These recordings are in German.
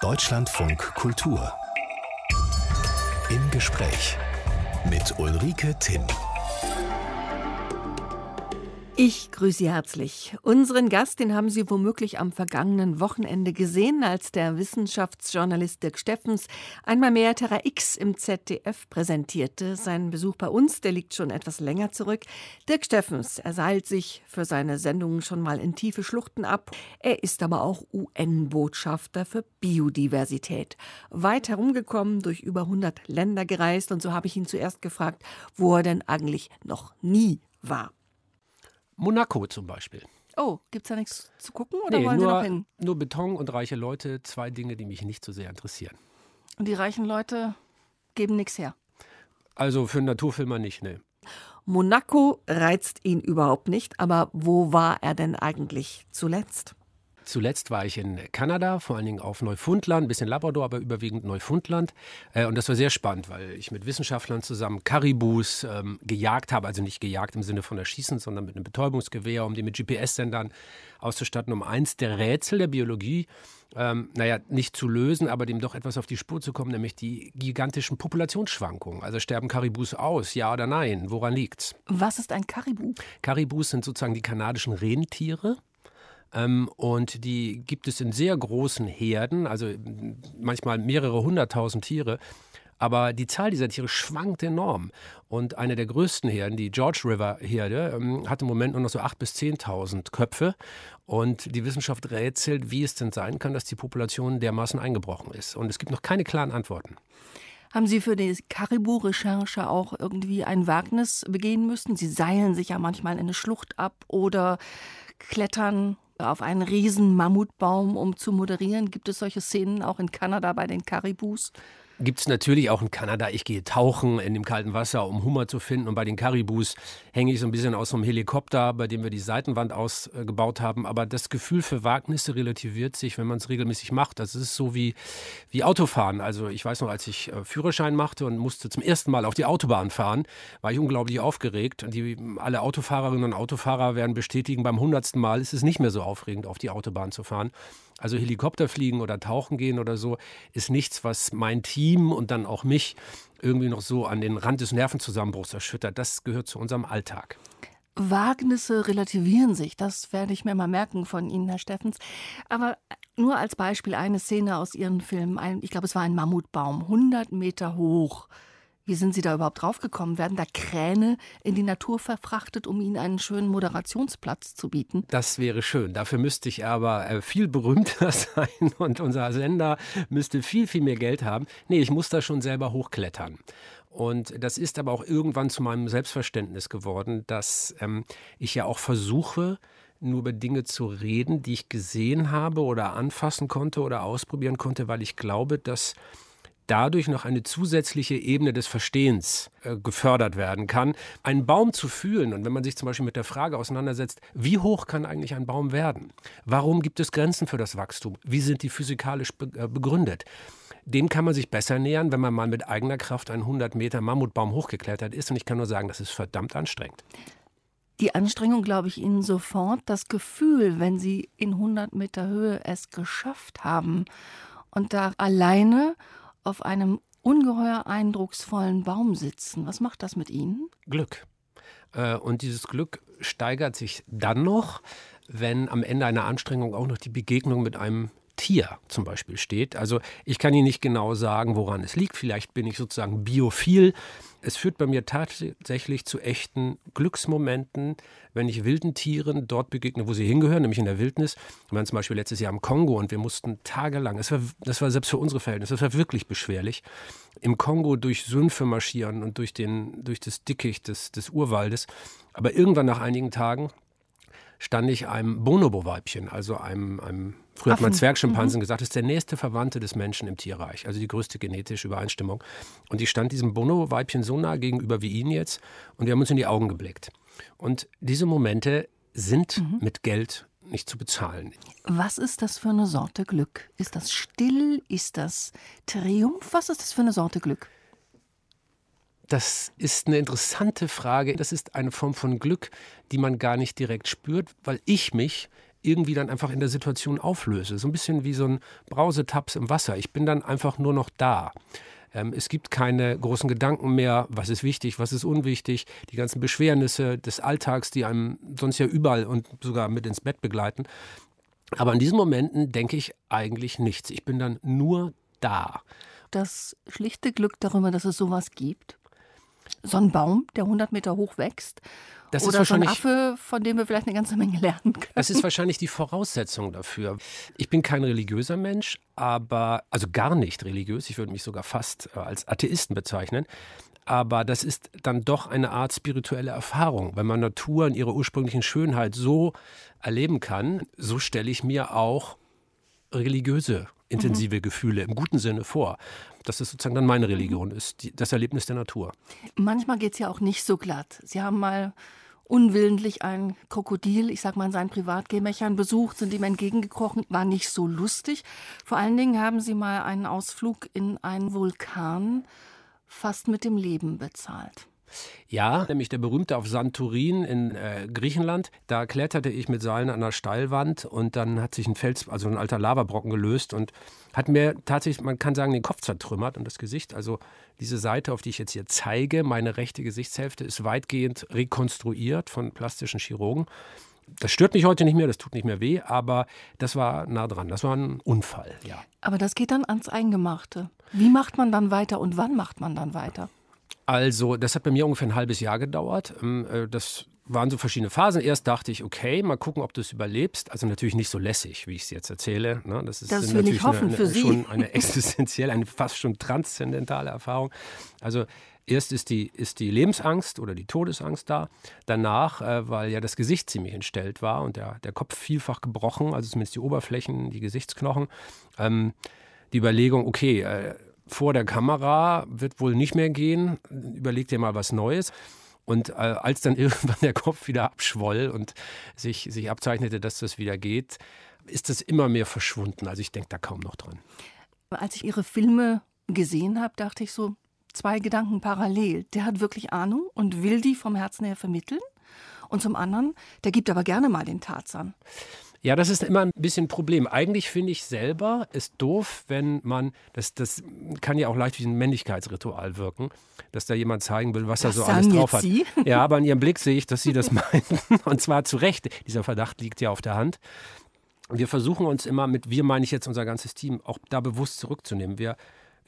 Deutschlandfunk Kultur. Im Gespräch mit Ulrike Timm. Ich grüße Sie herzlich. Unseren Gast, den haben Sie womöglich am vergangenen Wochenende gesehen, als der Wissenschaftsjournalist Dirk Steffens einmal mehr Terra X im ZDF präsentierte. Sein Besuch bei uns, der liegt schon etwas länger zurück. Dirk Steffens, er seilt sich für seine Sendungen schon mal in tiefe Schluchten ab. Er ist aber auch UN-Botschafter für Biodiversität. Weit herumgekommen, durch über 100 Länder gereist und so habe ich ihn zuerst gefragt, wo er denn eigentlich noch nie war. Monaco zum Beispiel. Oh, gibt es da nichts zu gucken oder nee, wollen nur, Sie noch hin? Nur Beton und reiche Leute, zwei Dinge, die mich nicht so sehr interessieren. Und die reichen Leute geben nichts her. Also für einen Naturfilmer nicht, ne. Monaco reizt ihn überhaupt nicht, aber wo war er denn eigentlich zuletzt? Zuletzt war ich in Kanada, vor allen Dingen auf Neufundland, ein bisschen Labrador, aber überwiegend Neufundland. Äh, und das war sehr spannend, weil ich mit Wissenschaftlern zusammen Karibus ähm, gejagt habe. Also nicht gejagt im Sinne von Erschießen, sondern mit einem Betäubungsgewehr, um die mit GPS-Sendern auszustatten, um eins der Rätsel der Biologie, ähm, naja, nicht zu lösen, aber dem doch etwas auf die Spur zu kommen, nämlich die gigantischen Populationsschwankungen. Also sterben Karibus aus, ja oder nein? Woran liegt's? Was ist ein Karibu? Karibus sind sozusagen die kanadischen Rentiere. Ähm, und die gibt es in sehr großen Herden, also manchmal mehrere hunderttausend Tiere. Aber die Zahl dieser Tiere schwankt enorm. Und eine der größten Herden, die George River Herde, ähm, hat im Moment nur noch so 8.000 bis 10.000 Köpfe. Und die Wissenschaft rätselt, wie es denn sein kann, dass die Population dermaßen eingebrochen ist. Und es gibt noch keine klaren Antworten. Haben Sie für die Karibu-Recherche auch irgendwie ein Wagnis begehen müssen? Sie seilen sich ja manchmal in eine Schlucht ab oder klettern auf einen riesen Mammutbaum, um zu moderieren. Gibt es solche Szenen auch in Kanada bei den Karibus? Gibt es natürlich auch in Kanada. Ich gehe tauchen in dem kalten Wasser, um Hummer zu finden. Und bei den Karibus hänge ich so ein bisschen aus einem Helikopter, bei dem wir die Seitenwand ausgebaut haben. Aber das Gefühl für Wagnisse relativiert sich, wenn man es regelmäßig macht. Das ist so wie, wie Autofahren. Also ich weiß noch, als ich äh, Führerschein machte und musste zum ersten Mal auf die Autobahn fahren, war ich unglaublich aufgeregt. Und die, alle Autofahrerinnen und Autofahrer werden bestätigen, beim hundertsten Mal ist es nicht mehr so aufregend, auf die Autobahn zu fahren. Also Helikopter fliegen oder tauchen gehen oder so ist nichts, was mein Team und dann auch mich irgendwie noch so an den Rand des Nervenzusammenbruchs erschüttert. Das gehört zu unserem Alltag. Wagnisse relativieren sich, das werde ich mir mal merken von Ihnen, Herr Steffens. Aber nur als Beispiel eine Szene aus Ihren Filmen. ich glaube, es war ein Mammutbaum, 100 Meter hoch. Wie sind Sie da überhaupt draufgekommen? Werden da Kräne in die Natur verfrachtet, um Ihnen einen schönen Moderationsplatz zu bieten? Das wäre schön. Dafür müsste ich aber äh, viel berühmter sein und unser Sender müsste viel, viel mehr Geld haben. Nee, ich muss da schon selber hochklettern. Und das ist aber auch irgendwann zu meinem Selbstverständnis geworden, dass ähm, ich ja auch versuche, nur über Dinge zu reden, die ich gesehen habe oder anfassen konnte oder ausprobieren konnte, weil ich glaube, dass dadurch noch eine zusätzliche Ebene des Verstehens äh, gefördert werden kann. Einen Baum zu fühlen, und wenn man sich zum Beispiel mit der Frage auseinandersetzt, wie hoch kann eigentlich ein Baum werden? Warum gibt es Grenzen für das Wachstum? Wie sind die physikalisch be äh, begründet? Dem kann man sich besser nähern, wenn man mal mit eigener Kraft einen 100 Meter Mammutbaum hochgeklettert ist. Und ich kann nur sagen, das ist verdammt anstrengend. Die Anstrengung, glaube ich Ihnen sofort. Das Gefühl, wenn Sie in 100 Meter Höhe es geschafft haben und da alleine auf einem ungeheuer eindrucksvollen Baum sitzen. Was macht das mit Ihnen? Glück. Äh, und dieses Glück steigert sich dann noch, wenn am Ende einer Anstrengung auch noch die Begegnung mit einem Tier zum Beispiel steht. Also ich kann Ihnen nicht genau sagen, woran es liegt. Vielleicht bin ich sozusagen biophil. Es führt bei mir tatsächlich zu echten Glücksmomenten, wenn ich wilden Tieren dort begegne, wo sie hingehören, nämlich in der Wildnis. Wir waren zum Beispiel letztes Jahr im Kongo und wir mussten tagelang, das war, das war selbst für unsere Verhältnisse, das war wirklich beschwerlich, im Kongo durch Sümpfe marschieren und durch, den, durch das Dickicht des, des Urwaldes. Aber irgendwann nach einigen Tagen stand ich einem Bonobo-Weibchen, also einem, einem früher hat man Zwergschimpansen mhm. gesagt, ist der nächste Verwandte des Menschen im Tierreich, also die größte genetische Übereinstimmung. Und ich stand diesem Bonobo-Weibchen so nah gegenüber wie Ihnen jetzt und wir haben uns in die Augen geblickt. Und diese Momente sind mhm. mit Geld nicht zu bezahlen. Was ist das für eine Sorte Glück? Ist das still? Ist das Triumph? Was ist das für eine Sorte Glück? Das ist eine interessante Frage. Das ist eine Form von Glück, die man gar nicht direkt spürt, weil ich mich irgendwie dann einfach in der Situation auflöse. So ein bisschen wie so ein Brausetaps im Wasser. Ich bin dann einfach nur noch da. Ähm, es gibt keine großen Gedanken mehr, was ist wichtig, was ist unwichtig, die ganzen Beschwernisse des Alltags, die einem sonst ja überall und sogar mit ins Bett begleiten. Aber in diesen Momenten denke ich eigentlich nichts. Ich bin dann nur da. Das schlichte Glück darüber, dass es sowas gibt. So ein Baum, der 100 Meter hoch wächst das Oder so ein Affe, von dem wir vielleicht eine ganze Menge lernen können. Das ist wahrscheinlich die Voraussetzung dafür. Ich bin kein religiöser Mensch, aber, also gar nicht religiös. Ich würde mich sogar fast äh, als Atheisten bezeichnen. Aber das ist dann doch eine Art spirituelle Erfahrung. Wenn man Natur in ihrer ursprünglichen Schönheit so erleben kann, so stelle ich mir auch religiöse, intensive mhm. Gefühle im guten Sinne vor. Das ist sozusagen dann meine Religion, ist die, das Erlebnis der Natur. Manchmal geht es ja auch nicht so glatt. Sie haben mal unwillentlich ein Krokodil, ich sag mal, in seinen Privatgemächern besucht, sind ihm entgegengekrochen, war nicht so lustig. Vor allen Dingen haben Sie mal einen Ausflug in einen Vulkan fast mit dem Leben bezahlt. Ja, nämlich der berühmte auf Santorin in äh, Griechenland. Da kletterte ich mit Seilen an einer Steilwand und dann hat sich ein Fels, also ein alter Lavabrocken gelöst und hat mir tatsächlich, man kann sagen, den Kopf zertrümmert und das Gesicht. Also diese Seite, auf die ich jetzt hier zeige, meine rechte Gesichtshälfte ist weitgehend rekonstruiert von plastischen Chirurgen. Das stört mich heute nicht mehr, das tut nicht mehr weh, aber das war nah dran. Das war ein Unfall, ja. Aber das geht dann ans Eingemachte. Wie macht man dann weiter und wann macht man dann weiter? Also, das hat bei mir ungefähr ein halbes Jahr gedauert. Ähm, äh, das waren so verschiedene Phasen. Erst dachte ich, okay, mal gucken, ob du es überlebst. Also natürlich nicht so lässig, wie ich es jetzt erzähle. Ne? Das ist das natürlich eine, eine, schon eine existenzielle, eine fast schon transzendentale Erfahrung. Also erst ist die, ist die Lebensangst oder die Todesangst da. Danach, äh, weil ja das Gesicht ziemlich entstellt war und der, der Kopf vielfach gebrochen, also zumindest die Oberflächen, die Gesichtsknochen. Ähm, die Überlegung, okay, äh, vor der Kamera wird wohl nicht mehr gehen. Überleg dir mal was Neues. Und äh, als dann irgendwann der Kopf wieder abschwoll und sich, sich abzeichnete, dass das wieder geht, ist das immer mehr verschwunden. Also ich denke da kaum noch dran. Als ich Ihre Filme gesehen habe, dachte ich so, zwei Gedanken parallel. Der hat wirklich Ahnung und will die vom Herzen her vermitteln. Und zum anderen, der gibt aber gerne mal den Tarzan. Ja, das ist immer ein bisschen ein Problem. Eigentlich finde ich selber es doof, wenn man, das, das kann ja auch leicht wie ein Männlichkeitsritual wirken, dass da jemand zeigen will, was, was er so alles drauf hat. Sie? Ja, aber an ihrem Blick sehe ich, dass Sie das meinen. Und zwar zu Recht. Dieser Verdacht liegt ja auf der Hand. Wir versuchen uns immer mit, wir meine ich jetzt unser ganzes Team, auch da bewusst zurückzunehmen. Wir,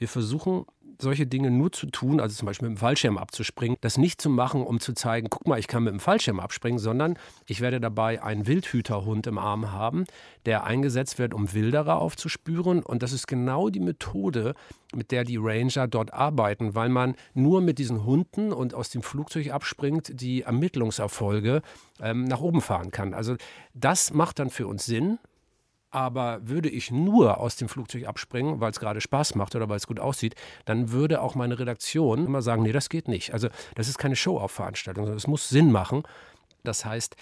wir versuchen solche Dinge nur zu tun, also zum Beispiel mit dem Fallschirm abzuspringen, das nicht zu machen, um zu zeigen, guck mal, ich kann mit dem Fallschirm abspringen, sondern ich werde dabei einen Wildhüterhund im Arm haben, der eingesetzt wird, um Wilderer aufzuspüren. Und das ist genau die Methode, mit der die Ranger dort arbeiten, weil man nur mit diesen Hunden und aus dem Flugzeug abspringt, die Ermittlungserfolge ähm, nach oben fahren kann. Also das macht dann für uns Sinn, aber würde ich nur aus dem Flugzeug abspringen, weil es gerade Spaß macht oder weil es gut aussieht, dann würde auch meine Redaktion immer sagen, nee, das geht nicht. Also das ist keine Show-Off-Veranstaltung, sondern es muss Sinn machen. Das heißt,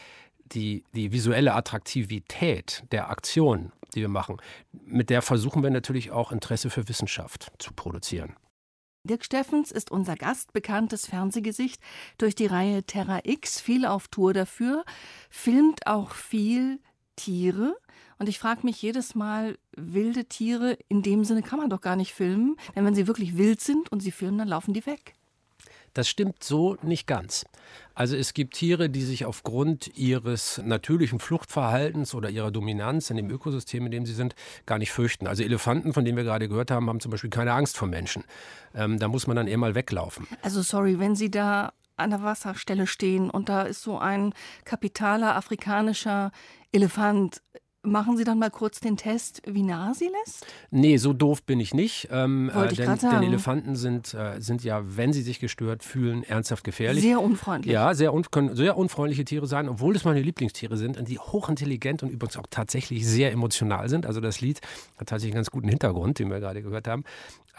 die, die visuelle Attraktivität der Aktion, die wir machen, mit der versuchen wir natürlich auch Interesse für Wissenschaft zu produzieren. Dirk Steffens ist unser Gast, bekanntes Fernsehgesicht durch die Reihe Terra X, viel auf Tour dafür, filmt auch viel Tiere. Und ich frage mich jedes Mal, wilde Tiere, in dem Sinne kann man doch gar nicht filmen. Denn wenn sie wirklich wild sind und sie filmen, dann laufen die weg. Das stimmt so nicht ganz. Also es gibt Tiere, die sich aufgrund ihres natürlichen Fluchtverhaltens oder ihrer Dominanz in dem Ökosystem, in dem sie sind, gar nicht fürchten. Also Elefanten, von denen wir gerade gehört haben, haben zum Beispiel keine Angst vor Menschen. Ähm, da muss man dann eher mal weglaufen. Also sorry, wenn Sie da an der Wasserstelle stehen und da ist so ein kapitaler afrikanischer Elefant Machen Sie dann mal kurz den Test, wie nah sie lässt? Nee, so doof bin ich nicht. Ähm, Wollte ich äh, denn, sagen. denn Elefanten sind, äh, sind ja, wenn sie sich gestört fühlen, ernsthaft gefährlich. Sehr unfreundlich. Ja, sehr un können sehr unfreundliche Tiere sein, obwohl es meine Lieblingstiere sind und die hochintelligent und übrigens auch tatsächlich sehr emotional sind. Also das Lied hat tatsächlich einen ganz guten Hintergrund, den wir gerade gehört haben.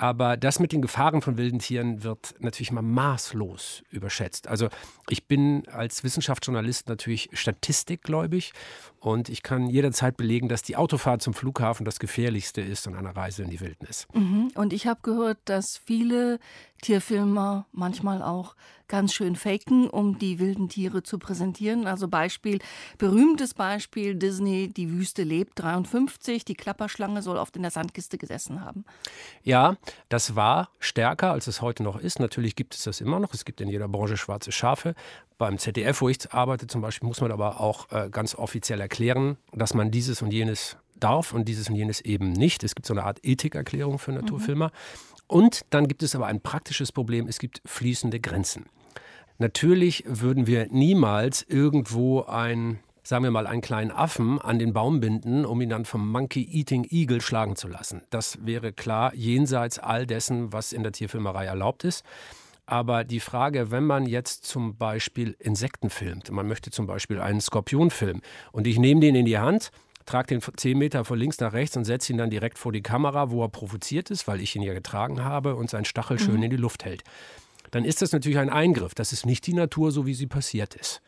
Aber das mit den Gefahren von wilden Tieren wird natürlich mal maßlos überschätzt. Also ich bin als Wissenschaftsjournalist natürlich statistikgläubig und ich kann jederzeit Sicherheit belegen, dass die Autofahrt zum Flughafen das gefährlichste ist und eine Reise in die Wildnis. Mhm. Und ich habe gehört, dass viele Tierfilmer manchmal auch ganz schön faken, um die wilden Tiere zu präsentieren. Also Beispiel, berühmtes Beispiel, Disney, die Wüste lebt, 53, die Klapperschlange soll oft in der Sandkiste gesessen haben. Ja, das war stärker, als es heute noch ist. Natürlich gibt es das immer noch. Es gibt in jeder Branche schwarze Schafe. Beim ZDF, wo ich arbeite zum Beispiel, muss man aber auch äh, ganz offiziell erklären, dass man dieses und jenes darf und dieses und jenes eben nicht. Es gibt so eine Art Ethikerklärung für Naturfilmer. Mhm. Und dann gibt es aber ein praktisches Problem, es gibt fließende Grenzen. Natürlich würden wir niemals irgendwo ein sagen wir mal, einen kleinen Affen an den Baum binden, um ihn dann vom Monkey Eating Eagle schlagen zu lassen. Das wäre klar jenseits all dessen, was in der Tierfilmerei erlaubt ist. Aber die Frage, wenn man jetzt zum Beispiel Insekten filmt, man möchte zum Beispiel einen Skorpion filmen und ich nehme den in die Hand trage den 10 Meter von links nach rechts und setze ihn dann direkt vor die Kamera, wo er provoziert ist, weil ich ihn ja getragen habe und sein Stachel schön mhm. in die Luft hält. Dann ist das natürlich ein Eingriff. Das ist nicht die Natur, so wie sie passiert ist.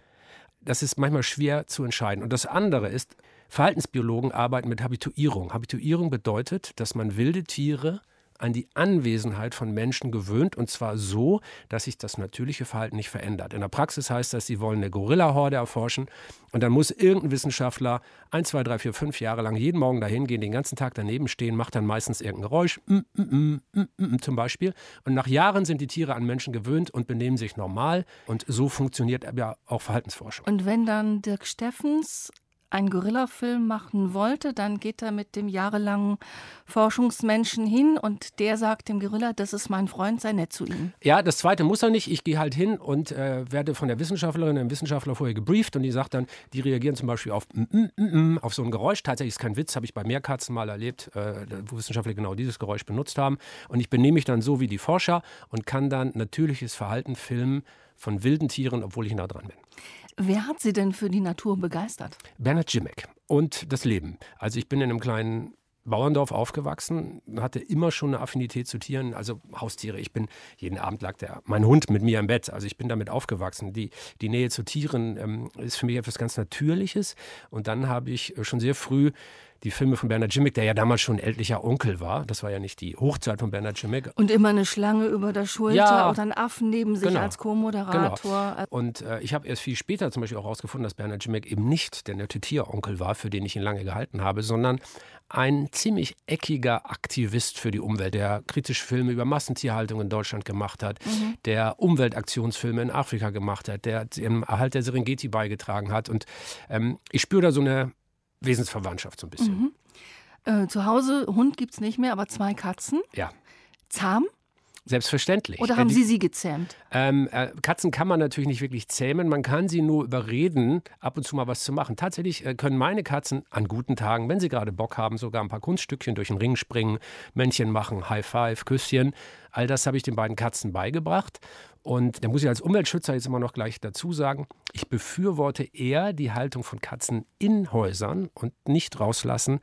Das ist manchmal schwer zu entscheiden. Und das andere ist, Verhaltensbiologen arbeiten mit Habituierung. Habituierung bedeutet, dass man wilde Tiere an die Anwesenheit von Menschen gewöhnt und zwar so, dass sich das natürliche Verhalten nicht verändert. In der Praxis heißt das, sie wollen eine Gorilla-Horde erforschen und dann muss irgendein Wissenschaftler ein, zwei, drei, vier, fünf Jahre lang jeden Morgen dahin gehen, den ganzen Tag daneben stehen, macht dann meistens irgendein Geräusch, mm, mm, mm, zum Beispiel. Und nach Jahren sind die Tiere an Menschen gewöhnt und benehmen sich normal und so funktioniert ja auch Verhaltensforschung. Und wenn dann Dirk Steffens einen Gorilla-Film machen wollte, dann geht er mit dem jahrelangen Forschungsmenschen hin und der sagt dem Gorilla, das ist mein Freund, sei nett zu ihm. Ja, das zweite muss er nicht. Ich gehe halt hin und äh, werde von der Wissenschaftlerin, dem Wissenschaftler vorher gebrieft und die sagt dann, die reagieren zum Beispiel auf, mm, mm, mm, auf so ein Geräusch. Tatsächlich ist kein Witz, habe ich bei Meerkatzen mal erlebt, äh, wo Wissenschaftler genau dieses Geräusch benutzt haben. Und ich benehme mich dann so wie die Forscher und kann dann natürliches Verhalten filmen von wilden Tieren, obwohl ich nah dran bin. Wer hat Sie denn für die Natur begeistert? Bernhard Jimek und das Leben. Also ich bin in einem kleinen Bauerndorf aufgewachsen, hatte immer schon eine Affinität zu Tieren, also Haustiere. Ich bin, jeden Abend lag der, mein Hund mit mir im Bett, also ich bin damit aufgewachsen. Die, die Nähe zu Tieren ähm, ist für mich etwas ganz Natürliches. Und dann habe ich schon sehr früh die Filme von Bernard Jimmick, der ja damals schon ältlicher Onkel war. Das war ja nicht die Hochzeit von Bernard Jimmick. Und immer eine Schlange über der Schulter ja, oder einen Affen neben sich genau, als Co-Moderator. Genau. Und äh, ich habe erst viel später zum Beispiel auch herausgefunden, dass Bernard Jimmick eben nicht der nette Tieronkel war, für den ich ihn lange gehalten habe, sondern ein ziemlich eckiger Aktivist für die Umwelt, der kritisch Filme über Massentierhaltung in Deutschland gemacht hat, mhm. der Umweltaktionsfilme in Afrika gemacht hat, der dem Erhalt der Serengeti beigetragen hat. Und ähm, ich spüre da so eine Wesensverwandtschaft so ein bisschen. Mhm. Äh, zu Hause, Hund gibt es nicht mehr, aber zwei Katzen. Ja. Zahm? Selbstverständlich. Oder haben Sie sie gezähmt? Ähm, äh, Katzen kann man natürlich nicht wirklich zähmen. Man kann sie nur überreden, ab und zu mal was zu machen. Tatsächlich äh, können meine Katzen an guten Tagen, wenn sie gerade Bock haben, sogar ein paar Kunststückchen durch den Ring springen, Männchen machen, High Five, Küsschen. All das habe ich den beiden Katzen beigebracht. Und da muss ich als Umweltschützer jetzt immer noch gleich dazu sagen, ich befürworte eher die Haltung von Katzen in Häusern und nicht rauslassen,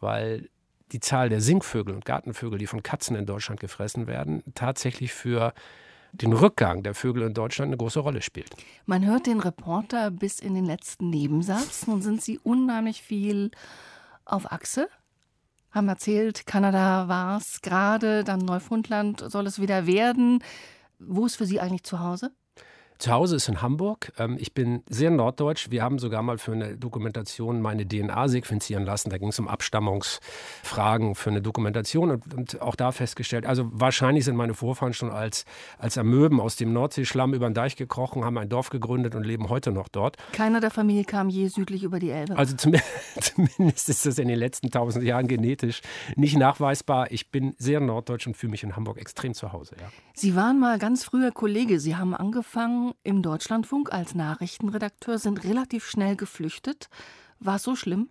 weil die Zahl der Singvögel und Gartenvögel, die von Katzen in Deutschland gefressen werden, tatsächlich für den Rückgang der Vögel in Deutschland eine große Rolle spielt. Man hört den Reporter bis in den letzten Nebensatz. Nun sind Sie unheimlich viel auf Achse. Haben erzählt, Kanada war es gerade, dann Neufundland soll es wieder werden. Wo ist für Sie eigentlich zu Hause? Zu Hause ist in Hamburg. Ähm, ich bin sehr norddeutsch. Wir haben sogar mal für eine Dokumentation meine DNA sequenzieren lassen. Da ging es um Abstammungsfragen für eine Dokumentation und, und, auch da festgestellt, also wahrscheinlich sind meine Vorfahren schon als, als Amöben aus dem Nordseeschlamm über den Deich gekrochen, haben ein Dorf gegründet und leben heute noch dort. Keiner der Familie kam je südlich über die Elbe. Also zum, zumindest ist das in den letzten tausend Jahren genetisch nicht nachweisbar. Ich bin sehr norddeutsch und fühle mich in Hamburg extrem zu Hause. Ja. Sie waren mal ganz früher Kollege. Sie haben angefangen im Deutschlandfunk als Nachrichtenredakteur, sind relativ schnell geflüchtet. War es so schlimm?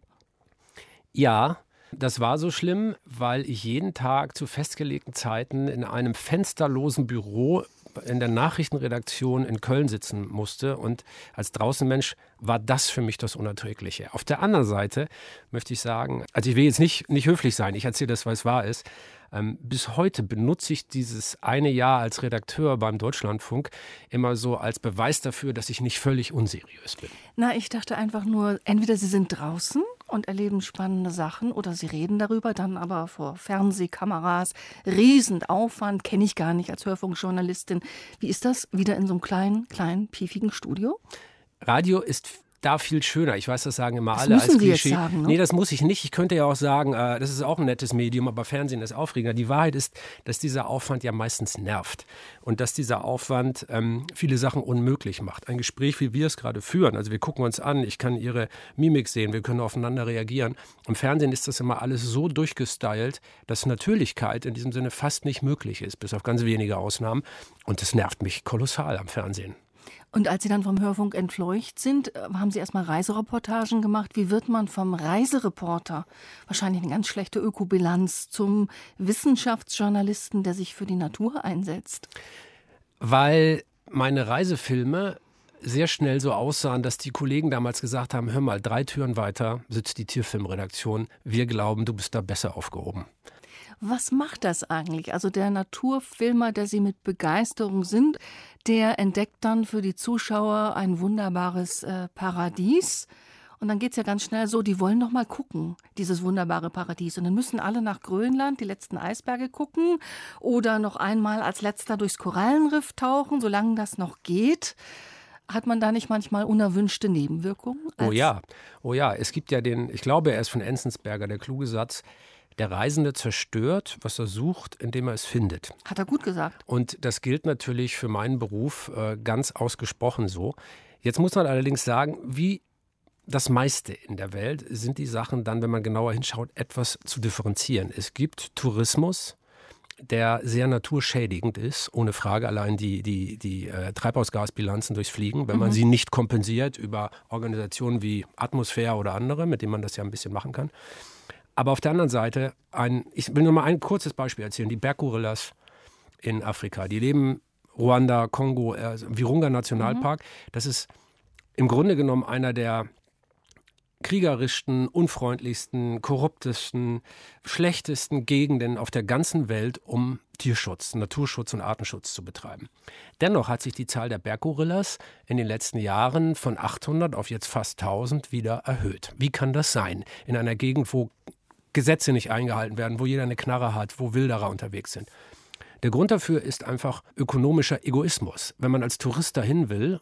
Ja, das war so schlimm, weil ich jeden Tag zu festgelegten Zeiten in einem fensterlosen Büro in der Nachrichtenredaktion in Köln sitzen musste. Und als Draußenmensch war das für mich das Unerträgliche. Auf der anderen Seite möchte ich sagen, also ich will jetzt nicht, nicht höflich sein, ich erzähle das, weil es wahr ist. Ähm, bis heute benutze ich dieses eine Jahr als Redakteur beim Deutschlandfunk immer so als Beweis dafür, dass ich nicht völlig unseriös bin. Na, ich dachte einfach nur, entweder Sie sind draußen und erleben spannende Sachen oder sie reden darüber, dann aber vor Fernsehkameras, Riesenaufwand, kenne ich gar nicht als Hörfunkjournalistin. Wie ist das wieder in so einem kleinen, kleinen, piefigen Studio? Radio ist da viel schöner. Ich weiß, das sagen immer das alle müssen als Sie jetzt Klischee. sagen, ne? Nee, das muss ich nicht. Ich könnte ja auch sagen, äh, das ist auch ein nettes Medium, aber Fernsehen ist aufregender. Die Wahrheit ist, dass dieser Aufwand ja meistens nervt und dass dieser Aufwand ähm, viele Sachen unmöglich macht. Ein Gespräch, wie wir es gerade führen, also wir gucken uns an, ich kann Ihre Mimik sehen, wir können aufeinander reagieren. Im Fernsehen ist das immer alles so durchgestylt, dass Natürlichkeit in diesem Sinne fast nicht möglich ist, bis auf ganz wenige Ausnahmen. Und das nervt mich kolossal am Fernsehen. Und als Sie dann vom Hörfunk entfleucht sind, äh, haben Sie erstmal Reisereportagen gemacht. Wie wird man vom Reisereporter, wahrscheinlich eine ganz schlechte Ökobilanz, zum Wissenschaftsjournalisten, der sich für die Natur einsetzt? Weil meine Reisefilme sehr schnell so aussahen, dass die Kollegen damals gesagt haben, hör mal, drei Türen weiter sitzt die Tierfilmredaktion. Wir glauben, du bist da besser aufgehoben. Was macht das eigentlich? Also der Naturfilmer, der Sie mit Begeisterung sind, der entdeckt dann für die Zuschauer ein wunderbares äh, Paradies. Und dann geht es ja ganz schnell so, die wollen doch mal gucken, dieses wunderbare Paradies. Und dann müssen alle nach Grönland, die letzten Eisberge gucken oder noch einmal als letzter durchs Korallenriff tauchen, solange das noch geht. Hat man da nicht manchmal unerwünschte Nebenwirkungen? Oh ja, oh ja. Es gibt ja den, ich glaube, er ist von Enzensberger, der kluge Satz, der Reisende zerstört, was er sucht, indem er es findet. Hat er gut gesagt. Und das gilt natürlich für meinen Beruf äh, ganz ausgesprochen so. Jetzt muss man allerdings sagen, wie das meiste in der Welt sind die Sachen dann, wenn man genauer hinschaut, etwas zu differenzieren. Es gibt Tourismus, der sehr naturschädigend ist, ohne Frage. Allein die, die, die äh, Treibhausgasbilanzen durchs Fliegen, wenn man sie nicht kompensiert über Organisationen wie Atmosphäre oder andere, mit denen man das ja ein bisschen machen kann. Aber auf der anderen Seite, ein, ich will nur mal ein kurzes Beispiel erzählen. Die Berggorillas in Afrika, die leben Ruanda, Kongo, äh, Virunga Nationalpark. Das ist im Grunde genommen einer der kriegerischsten, unfreundlichsten, korruptesten, schlechtesten Gegenden auf der ganzen Welt, um Tierschutz, Naturschutz und Artenschutz zu betreiben. Dennoch hat sich die Zahl der Berggorillas in den letzten Jahren von 800 auf jetzt fast 1000 wieder erhöht. Wie kann das sein? In einer Gegend, wo Gesetze nicht eingehalten werden, wo jeder eine Knarre hat, wo Wilderer unterwegs sind. Der Grund dafür ist einfach ökonomischer Egoismus. Wenn man als Tourist dahin will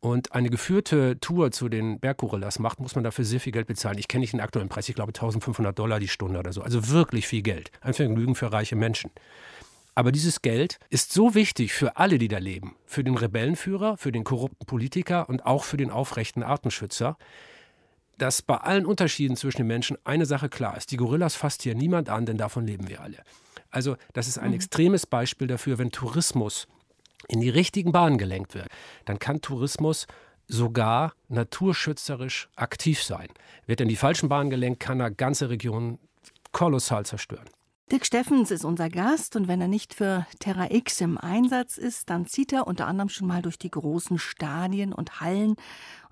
und eine geführte Tour zu den Berggorillas macht, muss man dafür sehr viel Geld bezahlen. Ich kenne nicht den aktuellen Preis, ich glaube 1500 Dollar die Stunde oder so. Also wirklich viel Geld. Ein Vergnügen für reiche Menschen. Aber dieses Geld ist so wichtig für alle, die da leben. Für den Rebellenführer, für den korrupten Politiker und auch für den aufrechten Artenschützer, dass bei allen Unterschieden zwischen den Menschen eine Sache klar ist. Die Gorillas fasst hier niemand an, denn davon leben wir alle. Also das ist ein extremes Beispiel dafür, wenn Tourismus in die richtigen Bahnen gelenkt wird, dann kann Tourismus sogar naturschützerisch aktiv sein. Wird in die falschen Bahnen gelenkt, kann er ganze Regionen kolossal zerstören. Dirk Steffens ist unser Gast und wenn er nicht für Terra X im Einsatz ist, dann zieht er unter anderem schon mal durch die großen Stadien und Hallen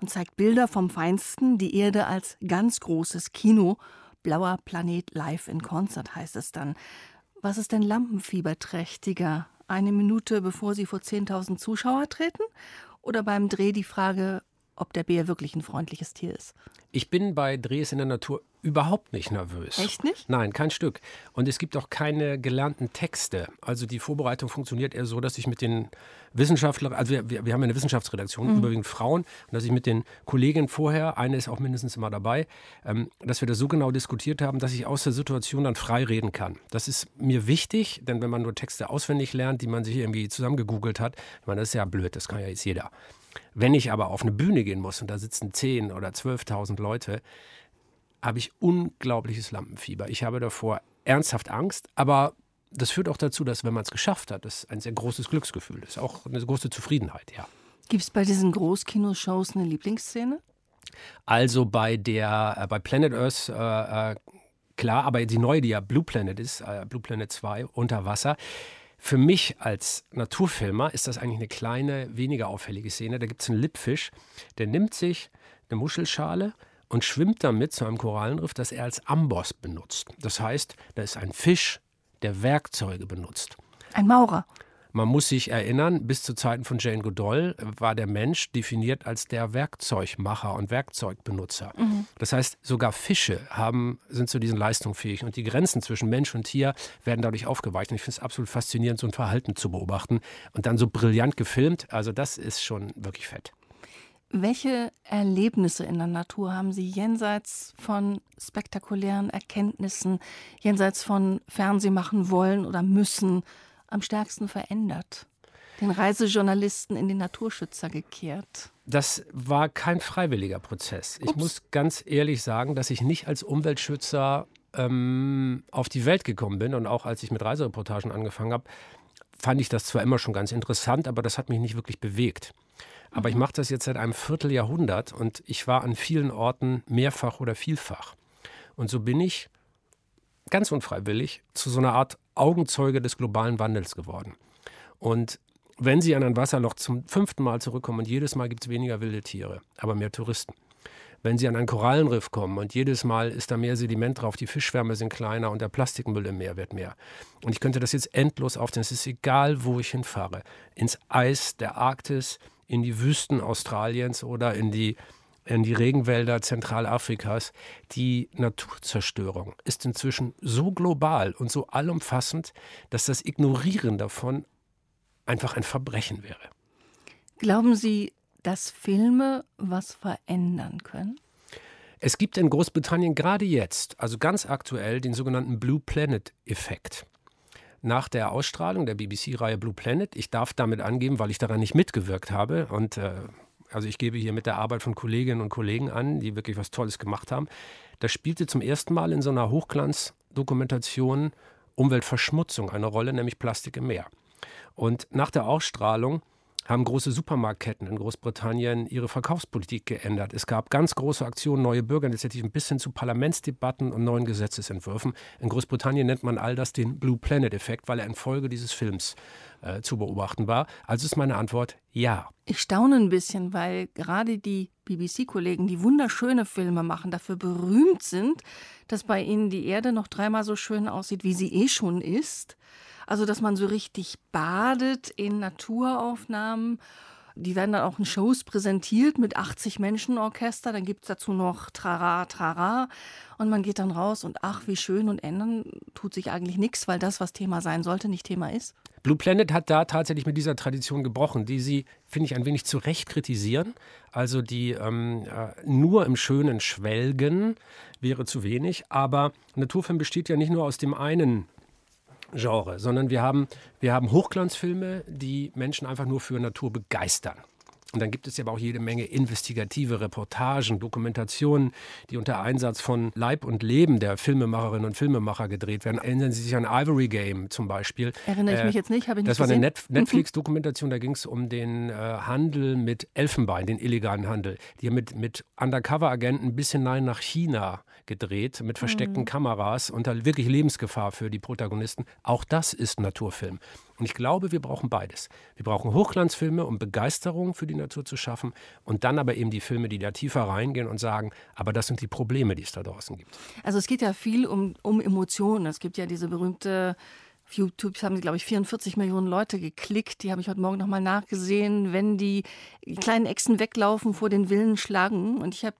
und zeigt Bilder vom Feinsten, die Erde als ganz großes Kino. Blauer Planet live in Konzert heißt es dann. Was ist denn lampenfieberträchtiger? Eine Minute bevor Sie vor 10.000 Zuschauer treten? Oder beim Dreh die Frage, ob der Bär wirklich ein freundliches Tier ist? Ich bin bei Drehs in der Natur überhaupt nicht nervös. Echt nicht? Nein, kein Stück. Und es gibt auch keine gelernten Texte. Also die Vorbereitung funktioniert eher so, dass ich mit den Wissenschaftlern, also wir, wir, haben eine Wissenschaftsredaktion, Mhm. überwiegend Frauen, und dass ich mit den Kolleginnen vorher, eine ist auch mindestens immer dabei, ähm, dass wir das so genau diskutiert haben, dass ich aus der Situation dann frei reden kann. Das ist mir wichtig, denn wenn man nur Texte auswendig lernt, die man sich irgendwie zusammengegoogelt hat, ich meine, das ist ja blöd, das kann ja jetzt jeder. Wenn ich aber auf eine Bühne gehen muss und da sitzen 10.000 oder 12.000 Leute, habe ich unglaubliches Lampenfieber. Ich habe davor ernsthaft Angst, aber das führt auch dazu, dass wenn man es geschafft hat, das ein sehr großes Glücksgefühl ist, auch eine große Zufriedenheit, ja. Gibt es bei diesen Großkinoshows eine Lieblingsszene? Also bei der, äh, bei Planet Earth, äh, äh, klar, aber die neue, die ja Blue Planet ist, äh, Blue Planet 2, unter Wasser. Für mich als Naturfilmer ist das eigentlich eine kleine, weniger auffällige Szene. Da gibt es einen Lippfisch, der nimmt sich eine Muschelschale und schwimmt damit zu einem Korallenriff, das er als Amboss benutzt. Das heißt, da ist ein Fisch, der Werkzeuge benutzt. Ein Maurer. Man muss sich erinnern, bis zu Zeiten von Jane Goodall war der Mensch definiert als der Werkzeugmacher und Werkzeugbenutzer. Mhm. Das heißt, sogar Fische haben, sind zu diesen Leistungen fähig und die Grenzen zwischen Mensch und Tier werden dadurch aufgeweicht. Und ich finde es absolut faszinierend, so ein Verhalten zu beobachten und dann so brillant gefilmt. Also das ist schon wirklich fett. Welche Erlebnisse in der Natur haben Sie jenseits von spektakulären Erkenntnissen, jenseits von Fernsehmachen wollen oder müssen, am stärksten verändert? Den Reisejournalisten in den Naturschützer gekehrt? Das war kein freiwilliger Prozess. Ups. Ich muss ganz ehrlich sagen, dass ich nicht als Umweltschützer ähm, auf die Welt gekommen bin und auch als ich mit Reisereportagen angefangen habe, fand ich das zwar immer schon ganz interessant, aber das hat mich nicht wirklich bewegt. Aber ich mhm. mache das jetzt seit einem Vierteljahrhundert und ich war an vielen Orten mehrfach oder vielfach. Und so bin ich ganz unfreiwillig zu so einer Art Augenzeuge des globalen Wandels geworden. Und wenn Sie an ein Wasserloch zum fünften Mal zurückkommen und jedes Mal gibt es weniger wilde Tiere, aber mehr Touristen. Wenn Sie an ein Korallenriff kommen und jedes Mal ist da mehr Sediment drauf, die Fischschwärme sind kleiner und der Plastikmüll im Meer wird mehr. Und ich könnte das jetzt endlos aufzählen. Es ist egal, wo ich hinfahre. Ins Eis der Arktis, in die Wüsten Australiens oder in die, in die Regenwälder Zentralafrikas. Die Naturzerstörung ist inzwischen so global und so allumfassend, dass das Ignorieren davon einfach ein Verbrechen wäre. Glauben Sie, dass Filme was verändern können? Es gibt in Großbritannien gerade jetzt, also ganz aktuell, den sogenannten Blue Planet-Effekt nach der Ausstrahlung der BBC-Reihe Blue Planet. Ich darf damit angeben, weil ich daran nicht mitgewirkt habe. Und äh, also ich gebe hier mit der Arbeit von Kolleginnen und Kollegen an, die wirklich was Tolles gemacht haben. Das spielte zum ersten Mal in so einer Hochglanzdokumentation Umweltverschmutzung eine Rolle, nämlich Plastik im Meer. Und nach der Ausstrahlung haben große Supermarktketten in Großbritannien ihre Verkaufspolitik geändert. Es gab ganz große Aktionen, neue Bürgerinitiativen bis hin zu Parlamentsdebatten und neuen Gesetzesentwürfen. In Großbritannien nennt man all das den Blue Planet-Effekt, weil er infolge dieses Films äh, zu beobachten war. Also ist meine Antwort ja. Ich staune ein bisschen, weil gerade die BBC-Kollegen, die wunderschöne Filme machen, dafür berühmt sind, dass bei ihnen die Erde noch dreimal so schön aussieht, wie sie eh schon ist. Also, dass man so richtig badet in Naturaufnahmen. Die werden dann auch in Shows präsentiert mit 80 Menschen Orchester. Dann gibt es dazu noch Trara, Trara. Und man geht dann raus und ach, wie schön. Und ändern tut sich eigentlich nichts, weil das, was Thema sein sollte, nicht Thema ist. Blue Planet hat da tatsächlich mit dieser Tradition gebrochen, die sie, finde ich, ein wenig zu Recht kritisieren. Also die ähm, äh, nur im Schönen schwelgen wäre zu wenig. Aber Naturfilm besteht ja nicht nur aus dem einen Genre, sondern wir haben, wir haben Hochglanzfilme, die Menschen einfach nur für Natur begeistern. Und dann gibt es ja aber auch jede Menge investigative Reportagen, Dokumentationen, die unter Einsatz von Leib und Leben der Filmemacherinnen und Filmemacher gedreht werden. Erinnern Sie sich an Ivory Game zum Beispiel? Erinnere ich äh, mich jetzt nicht, habe ich nicht Das war eine Net mhm. Netflix-Dokumentation, da ging es um den äh, Handel mit Elfenbein, den illegalen Handel. Die mit, mit Undercover-Agenten bis hinein nach China gedreht, mit versteckten mhm. Kameras unter wirklich Lebensgefahr für die Protagonisten. Auch das ist Naturfilm. Und ich glaube, wir brauchen beides. Wir brauchen Hochglanzfilme, um Begeisterung für die Natur zu schaffen und dann aber eben die Filme, die da tiefer reingehen und sagen, aber das sind die Probleme, die es da draußen gibt. Also es geht ja viel um, um Emotionen. Es gibt ja diese berühmte auf YouTube haben, glaube ich, 44 Millionen Leute geklickt. Die habe ich heute Morgen nochmal nachgesehen, wenn die kleinen Echsen weglaufen vor den wilden Schlangen. Und ich habe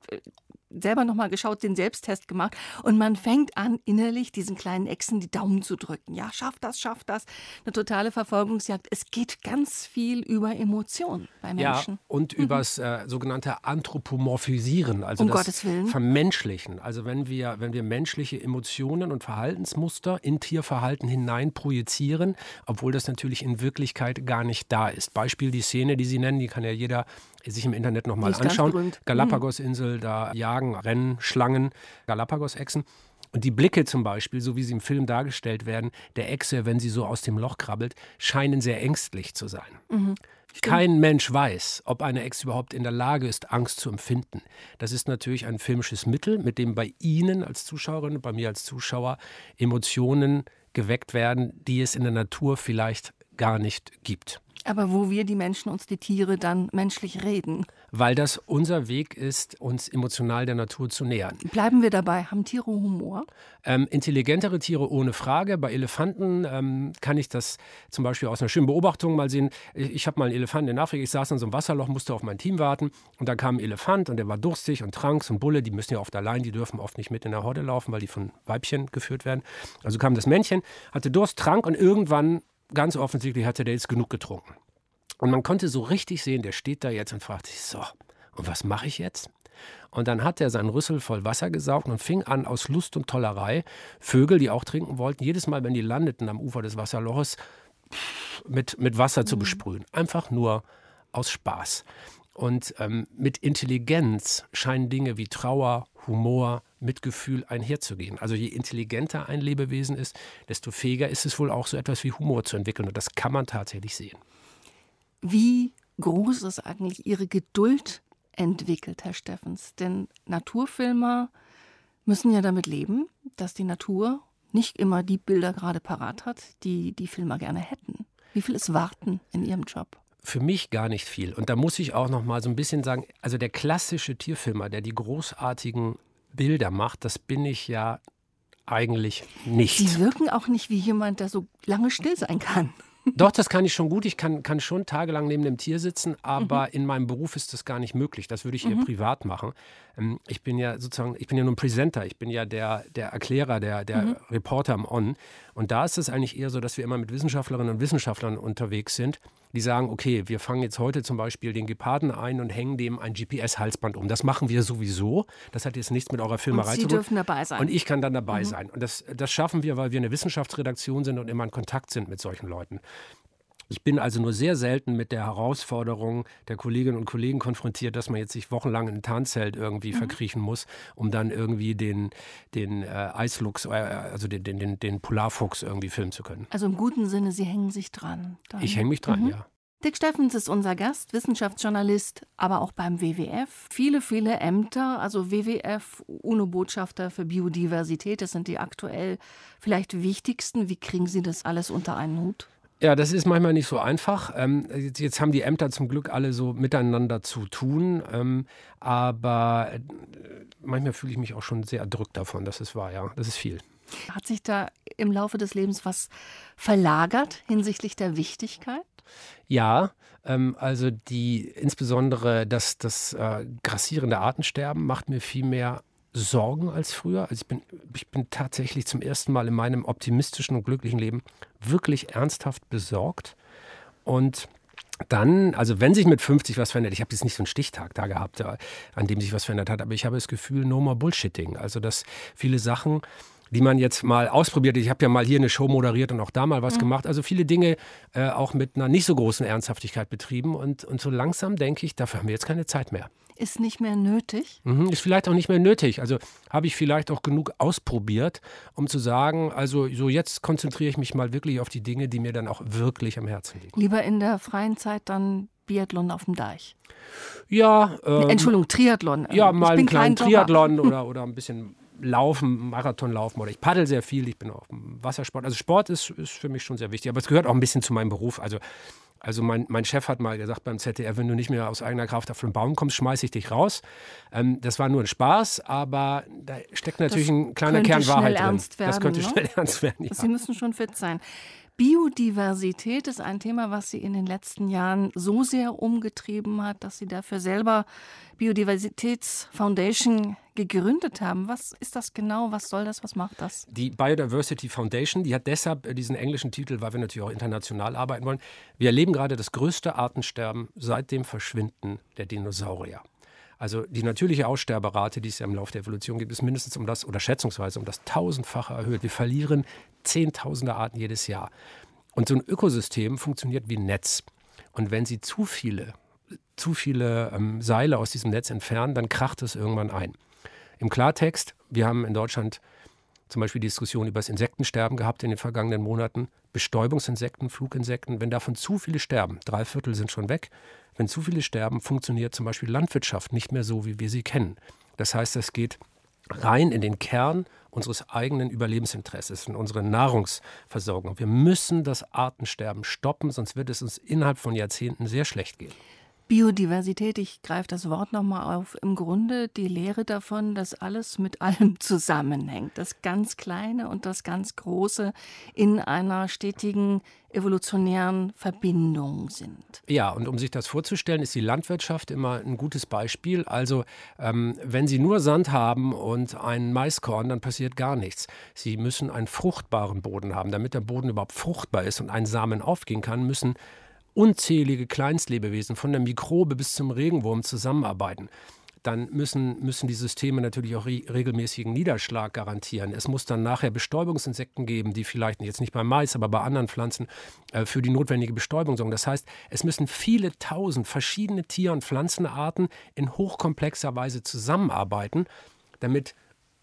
selber nochmal geschaut, den Selbsttest gemacht und man fängt an, innerlich diesen kleinen Echsen die Daumen zu drücken. Ja, schafft das, schafft das. Eine totale Verfolgungsjagd. Es geht ganz viel über Emotionen bei Menschen. Ja, und mhm. übers äh, sogenannte Anthropomorphisieren, also um das Vermenschlichen. Also wenn wir, wenn wir menschliche Emotionen und Verhaltensmuster in Tierverhalten hinein projizieren, obwohl das natürlich in Wirklichkeit gar nicht da ist. Beispiel die Szene, die Sie nennen, die kann ja jeder sich im Internet nochmal anschauen. Galapagos-Insel, da jagen Rennen, Schlangen, Galapagos-Echsen. Und die Blicke zum Beispiel, so wie sie im Film dargestellt werden, der Echse, wenn sie so aus dem Loch krabbelt, scheinen sehr ängstlich zu sein. Mhm. Kein Mensch weiß, ob eine Echse überhaupt in der Lage ist, Angst zu empfinden. Das ist natürlich ein filmisches Mittel, mit dem bei Ihnen als Zuschauerin und bei mir als Zuschauer Emotionen geweckt werden, die es in der Natur vielleicht gar nicht gibt. Aber wo wir die Menschen uns die Tiere dann menschlich reden. Weil das unser Weg ist, uns emotional der Natur zu nähern. Bleiben wir dabei. Haben Tiere Humor? Ähm, intelligentere Tiere ohne Frage. Bei Elefanten ähm, kann ich das zum Beispiel aus einer schönen Beobachtung mal sehen. Ich, ich habe mal einen Elefanten in Afrika. Ich saß in so einem Wasserloch, musste auf mein Team warten. Und da kam ein Elefant und der war durstig und trank. So ein Bulle, die müssen ja oft allein, die dürfen oft nicht mit in der Horde laufen, weil die von Weibchen geführt werden. Also kam das Männchen, hatte Durst, trank und irgendwann ganz offensichtlich hatte der jetzt genug getrunken. Und man konnte so richtig sehen, der steht da jetzt und fragt sich, so, und was mache ich jetzt? Und dann hat er seinen Rüssel voll Wasser gesaugt und fing an, aus Lust und Tollerei Vögel, die auch trinken wollten, jedes Mal, wenn die landeten am Ufer des Wasserloches, mit, mit Wasser zu mhm. besprühen. Einfach nur aus Spaß. Und ähm, mit Intelligenz scheinen Dinge wie Trauer, Humor, Mitgefühl einherzugehen. Also je intelligenter ein Lebewesen ist, desto fähiger ist es wohl auch so etwas wie Humor zu entwickeln. Und das kann man tatsächlich sehen. Wie groß ist eigentlich Ihre Geduld entwickelt, Herr Steffens? Denn Naturfilmer müssen ja damit leben, dass die Natur nicht immer die Bilder gerade parat hat, die die Filmer gerne hätten. Wie viel ist Warten in Ihrem Job? Für mich gar nicht viel. Und da muss ich auch noch mal so ein bisschen sagen, also der klassische Tierfilmer, der die großartigen Bilder macht, das bin ich ja eigentlich nicht. Sie wirken auch nicht wie jemand, der so lange still sein kann. Doch, das kann ich schon gut. Ich kann, kann schon tagelang neben dem Tier sitzen, aber mhm. in meinem Beruf ist das gar nicht möglich. Das würde ich eher mhm. privat machen. Ähm, ich bin ja sozusagen, ich bin ja nur ein Presenter, ich bin ja der, der Erklärer, der, der mhm. Reporter am On. Und da ist es eigentlich eher so, dass wir immer mit Wissenschaftlerinnen und Wissenschaftlern unterwegs sind, die sagen, okay, wir fangen jetzt heute zum Beispiel den Geparden ein und hängen dem ein GPS-Halsband um. Das machen wir sowieso. Das hat jetzt nichts mit eurer Filmerei zu tun. Sie dürfen dabei sein. Und ich kann dann dabei mhm. sein. Und das, das schaffen wir, weil wir eine Wissenschaftsredaktion sind und immer in Kontakt sind mit solchen Leuten. Ich bin also nur sehr selten mit der Herausforderung der Kolleginnen und Kollegen konfrontiert, dass man jetzt sich wochenlang in ein Tarnzelt irgendwie mhm. verkriechen muss, um dann irgendwie den, den äh, Eisluchs, äh, also den, den, den, den Polarfuchs irgendwie filmen zu können. Also im guten Sinne, Sie hängen sich dran. Dann. Ich hänge mich dran, mhm. ja. Dick Steffens ist unser Gast, Wissenschaftsjournalist, aber auch beim WWF. Viele, viele Ämter, also WWF, UNO-Botschafter für Biodiversität, das sind die aktuell vielleicht wichtigsten. Wie kriegen Sie das alles unter einen Hut? Ja, das ist manchmal nicht so einfach. Ähm, jetzt, haben die Ämter zum Glück alle so miteinander zu tun. Ähm, aber äh, manchmal fühle ich mich auch schon sehr erdrückt davon. Das ist wahr, ja. Das ist viel. Hat sich da im Laufe des Lebens was verlagert hinsichtlich der Wichtigkeit? Ja, ähm, also die insbesondere das, das äh, grassierende Artensterben macht mir viel mehr Sorgen als früher. Also ich bin, ich bin tatsächlich zum ersten Mal in meinem optimistischen und glücklichen Leben wirklich ernsthaft besorgt. Und dann, also wenn sich mit 50 was verändert, ich habe jetzt nicht so einen Stichtag da gehabt, an dem sich was verändert hat, aber ich habe das Gefühl, no more Bullshitting. Also dass viele Sachen die man jetzt mal ausprobiert. Ich habe ja mal hier eine Show moderiert und auch da mal was mhm. gemacht. Also viele Dinge äh, auch mit einer nicht so großen Ernsthaftigkeit betrieben. Und, und so langsam denke ich, dafür haben wir jetzt keine Zeit mehr ist nicht mehr nötig? Mhm, ist vielleicht auch nicht mehr nötig. Also habe ich vielleicht auch genug ausprobiert, um zu sagen, also so jetzt konzentriere ich mich mal wirklich auf die Dinge, die mir dann auch wirklich am Herzen liegen. Lieber in der freien Zeit dann Biathlon auf dem Deich. Ja. Ähm, Entschuldigung, Triathlon. Ja, mal einen kleinen Triathlon oder, oder ein bisschen Laufen, Marathon laufen oder ich paddel sehr viel, ich bin auch im Wassersport. Also Sport ist, ist für mich schon sehr wichtig, aber es gehört auch ein bisschen zu meinem Beruf. Also also mein, mein Chef hat mal gesagt beim ZDR, wenn du nicht mehr aus eigener Kraft auf den Baum kommst, schmeiße ich dich raus. Ähm, das war nur ein Spaß, aber da steckt natürlich das ein kleiner Kern Wahrheit drin. Werden, das könnte ne? schnell ernst werden. Ja. Sie müssen schon fit sein. Biodiversität ist ein Thema, was Sie in den letzten Jahren so sehr umgetrieben hat, dass Sie dafür selber Biodiversitätsfoundation gegründet haben. Was ist das genau? Was soll das? Was macht das? Die Biodiversity Foundation, die hat deshalb diesen englischen Titel, weil wir natürlich auch international arbeiten wollen. Wir erleben gerade das größte Artensterben seit dem Verschwinden der Dinosaurier. Also die natürliche Aussterberate, die es ja im Laufe der Evolution gibt, ist mindestens um das oder schätzungsweise um das tausendfache erhöht. Wir verlieren zehntausende Arten jedes Jahr. Und so ein Ökosystem funktioniert wie ein Netz. Und wenn Sie zu viele, zu viele ähm, Seile aus diesem Netz entfernen, dann kracht es irgendwann ein. Im Klartext, wir haben in Deutschland zum Beispiel die Diskussion über das Insektensterben gehabt in den vergangenen Monaten. Bestäubungsinsekten, Fluginsekten, wenn davon zu viele sterben, drei Viertel sind schon weg, wenn zu viele sterben, funktioniert zum Beispiel Landwirtschaft nicht mehr so, wie wir sie kennen. Das heißt, es geht rein in den Kern unseres eigenen Überlebensinteresses, in unsere Nahrungsversorgung. Wir müssen das Artensterben stoppen, sonst wird es uns innerhalb von Jahrzehnten sehr schlecht gehen. Biodiversität, ich greife das Wort nochmal auf, im Grunde die Lehre davon, dass alles mit allem zusammenhängt. Das ganz Kleine und das ganz Große in einer stetigen evolutionären Verbindung sind. Ja, und um sich das vorzustellen, ist die Landwirtschaft immer ein gutes Beispiel. Also, ähm, wenn Sie nur Sand haben und ein Maiskorn, dann passiert gar nichts. Sie müssen einen fruchtbaren Boden haben. Damit der Boden überhaupt fruchtbar ist und ein Samen aufgehen kann, müssen unzählige Kleinstlebewesen von der Mikrobe bis zum Regenwurm zusammenarbeiten, dann müssen, müssen die Systeme natürlich auch re regelmäßigen Niederschlag garantieren. Es muss dann nachher Bestäubungsinsekten geben, die vielleicht jetzt nicht beim Mais, aber bei anderen Pflanzen äh, für die notwendige Bestäubung sorgen. Das heißt, es müssen viele tausend verschiedene Tier- und Pflanzenarten in hochkomplexer Weise zusammenarbeiten, damit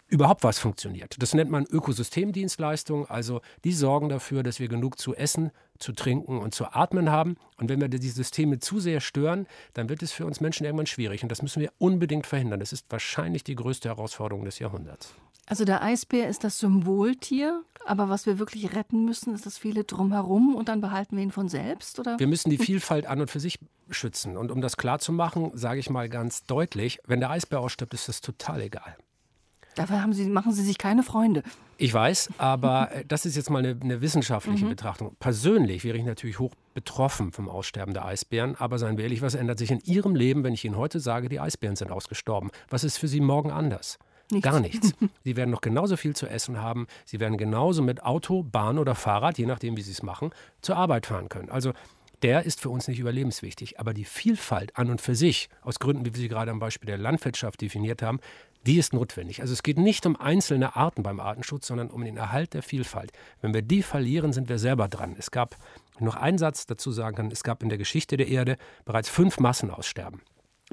überhaupt was funktioniert. Das nennt man Ökosystemdienstleistung. Also die sorgen dafür, dass wir genug zu essen, zu trinken und zu atmen haben. Und wenn wir die Systeme zu sehr stören, dann wird es für uns Menschen irgendwann schwierig. Und das müssen wir unbedingt verhindern. Das ist wahrscheinlich die größte Herausforderung des Jahrhunderts. Also der Eisbär ist das Symboltier, aber was wir wirklich retten müssen, ist das viele drumherum und dann behalten wir ihn von selbst, oder? Wir müssen die Vielfalt an und für sich schützen. Und um das klarzumachen, sage ich mal ganz deutlich, wenn der Eisbär ausstirbt, ist das total egal. Dafür haben Sie, machen Sie sich keine Freunde. Ich weiß, aber äh, das ist jetzt mal eine, eine wissenschaftliche mhm. Betrachtung. Persönlich wäre ich natürlich hoch betroffen vom Aussterben der Eisbären, aber seien wir ehrlich, was ändert sich in Ihrem Leben, wenn ich Ihnen heute sage, die Eisbären sind ausgestorben? Was ist für Sie morgen anders? Nichts. Gar nichts. Sie werden noch genauso viel zu essen haben. Sie werden genauso mit Auto, Bahn oder Fahrrad, je nachdem, wie Sie es machen, zur Arbeit fahren können. Also der ist für uns nicht überlebenswichtig. Aber die Vielfalt an und für sich, aus Gründen, wie wir sie gerade am Beispiel der Landwirtschaft definiert haben, die ist notwendig. Also es geht nicht um einzelne Arten beim Artenschutz, sondern um den Erhalt der Vielfalt. Wenn wir die verlieren, sind wir selber dran. Es gab noch einen Satz dazu sagen kann, es gab in der Geschichte der Erde bereits fünf Massenaussterben.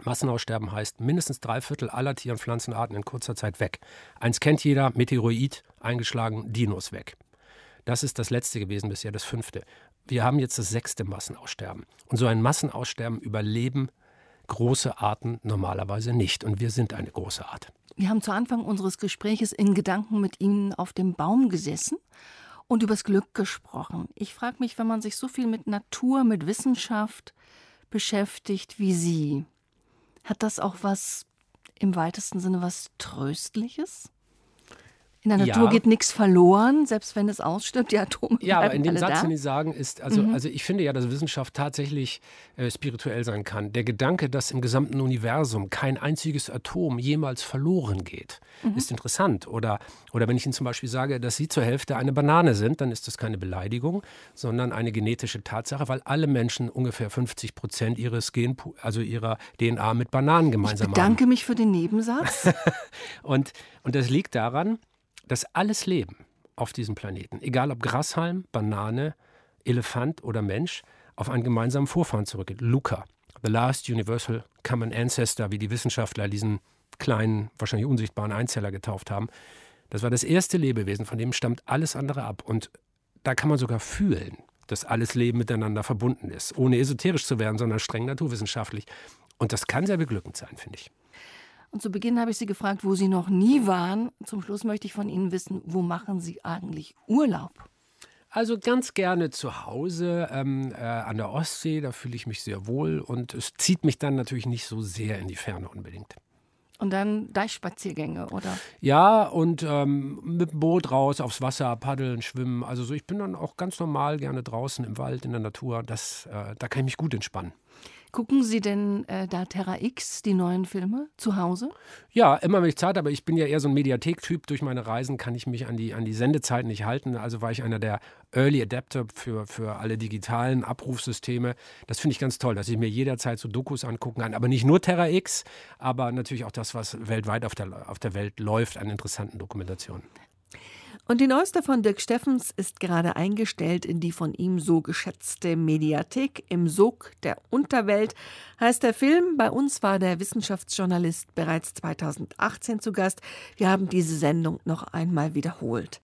Massenaussterben heißt mindestens drei Viertel aller Tier- und Pflanzenarten in kurzer Zeit weg. Eins kennt jeder, Meteoroid, eingeschlagen, Dinos weg. Das ist das letzte gewesen, bisher das fünfte. Wir haben jetzt das sechste Massenaussterben. Und so ein Massenaussterben überleben große Arten normalerweise nicht. Und wir sind eine große Art. Wir haben zu Anfang unseres Gespräches in Gedanken mit Ihnen auf dem Baum gesessen und übers Glück gesprochen. Ich frage mich, wenn man sich so viel mit Natur, mit Wissenschaft beschäftigt wie Sie, hat das auch was im weitesten Sinne was Tröstliches? In der Natur ja. geht nichts verloren, selbst wenn es ausstirbt, die Atome. Ja, aber in dem Satz, da. den Sie sagen, ist, also, mhm. also ich finde ja, dass Wissenschaft tatsächlich äh, spirituell sein kann. Der Gedanke, dass im gesamten Universum kein einziges Atom jemals verloren geht, mhm. ist interessant. Oder, oder wenn ich Ihnen zum Beispiel sage, dass Sie zur Hälfte eine Banane sind, dann ist das keine Beleidigung, sondern eine genetische Tatsache, weil alle Menschen ungefähr 50 Prozent ihres Gen, also ihrer DNA mit Bananen gemeinsam haben. Ich bedanke haben. mich für den Nebensatz. und, und das liegt daran, dass alles Leben auf diesem Planeten, egal ob Grashalm, Banane, Elefant oder Mensch, auf einen gemeinsamen Vorfahren zurückgeht. Luca, the last universal common ancestor, wie die Wissenschaftler diesen kleinen, wahrscheinlich unsichtbaren Einzeller getauft haben. Das war das erste Lebewesen, von dem stammt alles andere ab. Und da kann man sogar fühlen, dass alles Leben miteinander verbunden ist, ohne esoterisch zu werden, sondern streng naturwissenschaftlich. Und das kann sehr beglückend sein, finde ich. Und zu Beginn habe ich Sie gefragt, wo Sie noch nie waren. Zum Schluss möchte ich von Ihnen wissen, wo machen Sie eigentlich Urlaub? Also ganz gerne zu Hause ähm, äh, an der Ostsee, da fühle ich mich sehr wohl und es zieht mich dann natürlich nicht so sehr in die Ferne unbedingt. Und dann Deichspaziergänge, oder? Ja, und ähm, mit dem Boot raus aufs Wasser, paddeln, schwimmen. Also so, ich bin dann auch ganz normal gerne draußen im Wald, in der Natur. Das, äh, da kann ich mich gut entspannen. Gucken Sie denn äh, da Terra X, die neuen Filme, zu Hause? Ja, immer wenn ich Zeit habe. Ich bin ja eher so ein Mediathek-Typ. Durch meine Reisen kann ich mich an die, an die Sendezeit nicht halten. Also war ich einer der Early Adapter für, für alle digitalen Abrufsysteme. Das finde ich ganz toll, dass ich mir jederzeit so Dokus angucken kann. Aber nicht nur Terra X, aber natürlich auch das, was weltweit auf der, auf der Welt läuft an interessanten Dokumentationen. Und die neueste von Dirk Steffens ist gerade eingestellt in die von ihm so geschätzte Mediathek im Sog der Unterwelt. Heißt der Film, bei uns war der Wissenschaftsjournalist bereits 2018 zu Gast. Wir haben diese Sendung noch einmal wiederholt.